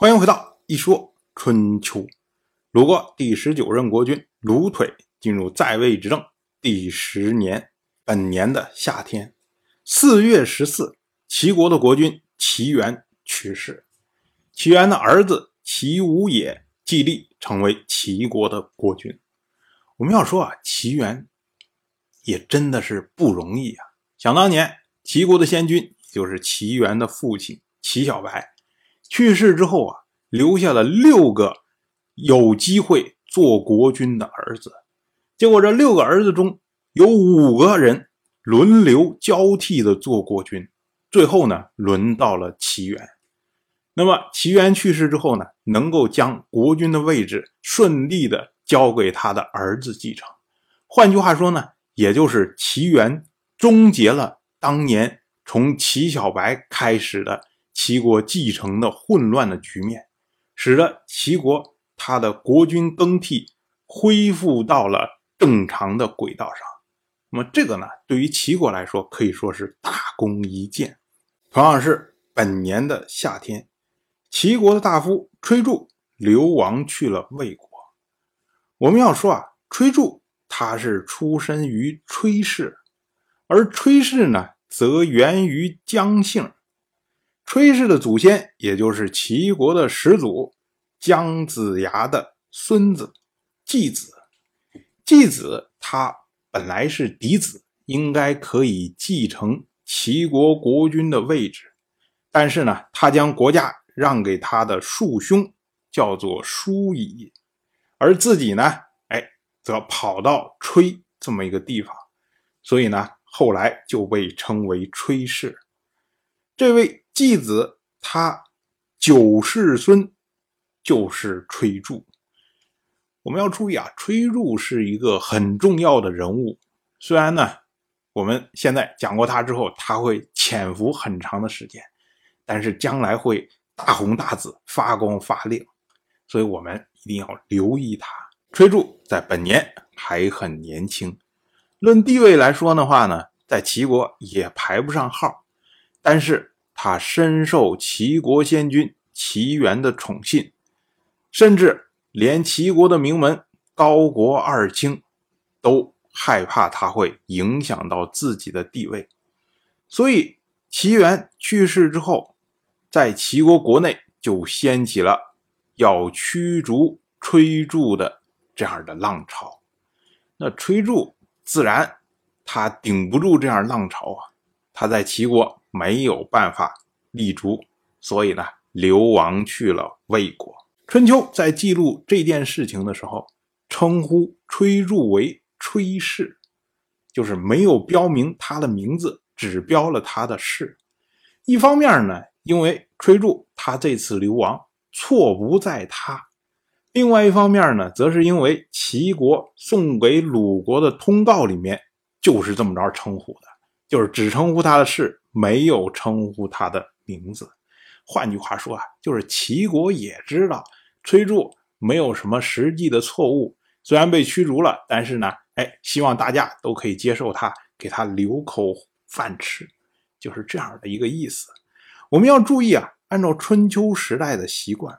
欢迎回到一说春秋。鲁国第十九任国君鲁腿进入在位执政第十年，本年的夏天，四月十四，齐国的国君齐元去世。齐元的儿子齐武也继立，成为齐国的国君。我们要说啊，齐元也真的是不容易啊。想当年，齐国的先君就是齐元的父亲齐小白。去世之后啊，留下了六个有机会做国君的儿子。结果这六个儿子中有五个人轮流交替的做国君，最后呢，轮到了齐元。那么齐元去世之后呢，能够将国君的位置顺利的交给他的儿子继承。换句话说呢，也就是齐元终结了当年从齐小白开始的。齐国继承的混乱的局面，使得齐国他的国君更替恢复到了正常的轨道上。那么这个呢，对于齐国来说可以说是大功一件。同样是本年的夏天，齐国的大夫崔杼流亡去了魏国。我们要说啊，崔杼他是出身于崔氏，而崔氏呢，则源于姜姓。崔氏的祖先，也就是齐国的始祖姜子牙的孙子季子。季子他本来是嫡子，应该可以继承齐国国君的位置，但是呢，他将国家让给他的庶兄，叫做叔乙，而自己呢，哎，则跑到崔这么一个地方，所以呢，后来就被称为崔氏。这位。季子他九世孙就是崔杼。我们要注意啊，崔杼是一个很重要的人物。虽然呢，我们现在讲过他之后，他会潜伏很长的时间，但是将来会大红大紫、发光发亮，所以我们一定要留意他。崔杼在本年还很年轻，论地位来说的话呢，在齐国也排不上号，但是。他深受齐国先君齐元的宠信，甚至连齐国的名门高国二卿都害怕他会影响到自己的地位。所以，齐元去世之后，在齐国国内就掀起了要驱逐崔杼的这样的浪潮。那崔杼自然他顶不住这样浪潮啊，他在齐国。没有办法立足，所以呢，流亡去了魏国。春秋在记录这件事情的时候，称呼崔杼为崔氏，就是没有标明他的名字，只标了他的氏。一方面呢，因为崔杼他这次流亡错不在他；另外一方面呢，则是因为齐国送给鲁国的通告里面就是这么着称呼的，就是只称呼他的氏。没有称呼他的名字，换句话说啊，就是齐国也知道崔杼没有什么实际的错误，虽然被驱逐了，但是呢，哎，希望大家都可以接受他，给他留口饭吃，就是这样的一个意思。我们要注意啊，按照春秋时代的习惯，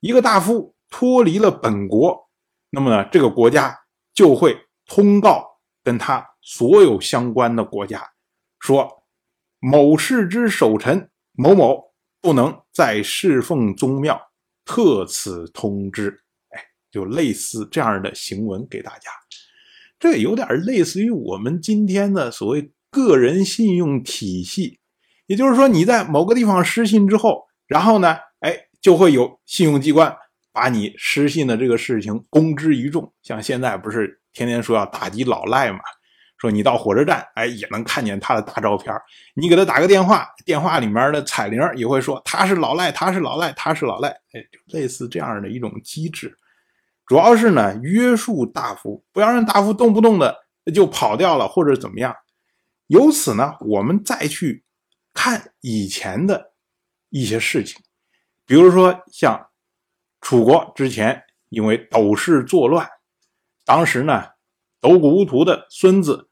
一个大夫脱离了本国，那么呢，这个国家就会通告跟他所有相关的国家说。某氏之守臣某某不能再侍奉宗庙，特此通知。哎，就类似这样的行文给大家，这有点类似于我们今天的所谓个人信用体系。也就是说，你在某个地方失信之后，然后呢，哎，就会有信用机关把你失信的这个事情公之于众。像现在不是天天说要打击老赖嘛？说你到火车站，哎，也能看见他的大照片你给他打个电话，电话里面的彩铃也会说他是老赖，他是老赖，他是老赖。哎，类似这样的一种机制，主要是呢约束大夫，不要让大夫动不动的就跑掉了或者怎么样。由此呢，我们再去看以前的一些事情，比如说像楚国之前因为斗氏作乱，当时呢斗谷乌图的孙子。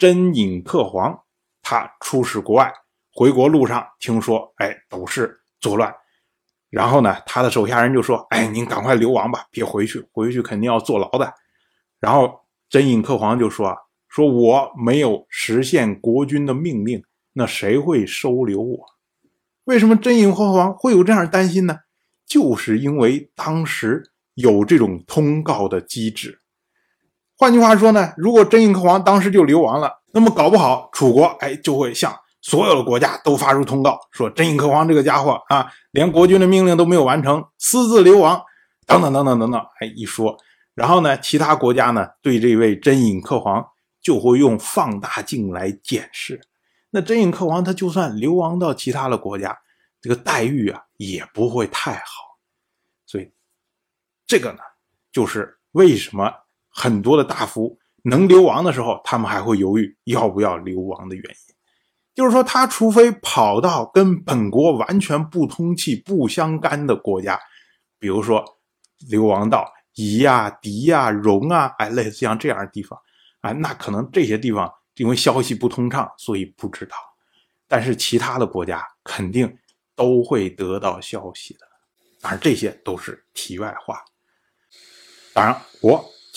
真尹克皇，他出使国外，回国路上听说，哎，都是作乱，然后呢，他的手下人就说：“哎，您赶快流亡吧，别回去，回去肯定要坐牢的。”然后真尹克皇就说：“说我没有实现国君的命令，那谁会收留我？为什么真尹克皇会有这样担心呢？就是因为当时有这种通告的机制。换句话说呢，如果真尹克皇当时就流亡了，那么搞不好楚国哎就会向。”所有的国家都发出通告，说真尹克皇这个家伙啊，连国君的命令都没有完成，私自流亡，等等等等等等。哎，一说，然后呢，其他国家呢对这位真尹克皇就会用放大镜来检视。那真尹克皇他就算流亡到其他的国家，这个待遇啊也不会太好。所以，这个呢，就是为什么很多的大夫能流亡的时候，他们还会犹豫要不要流亡的原因。就是说，他除非跑到跟本国完全不通气、不相干的国家，比如说流亡到夷呀、狄呀、戎啊，哎，类似像这样的地方，啊，那可能这些地方因为消息不通畅，所以不知道。但是其他的国家肯定都会得到消息的。当然，这些都是题外话。当然，我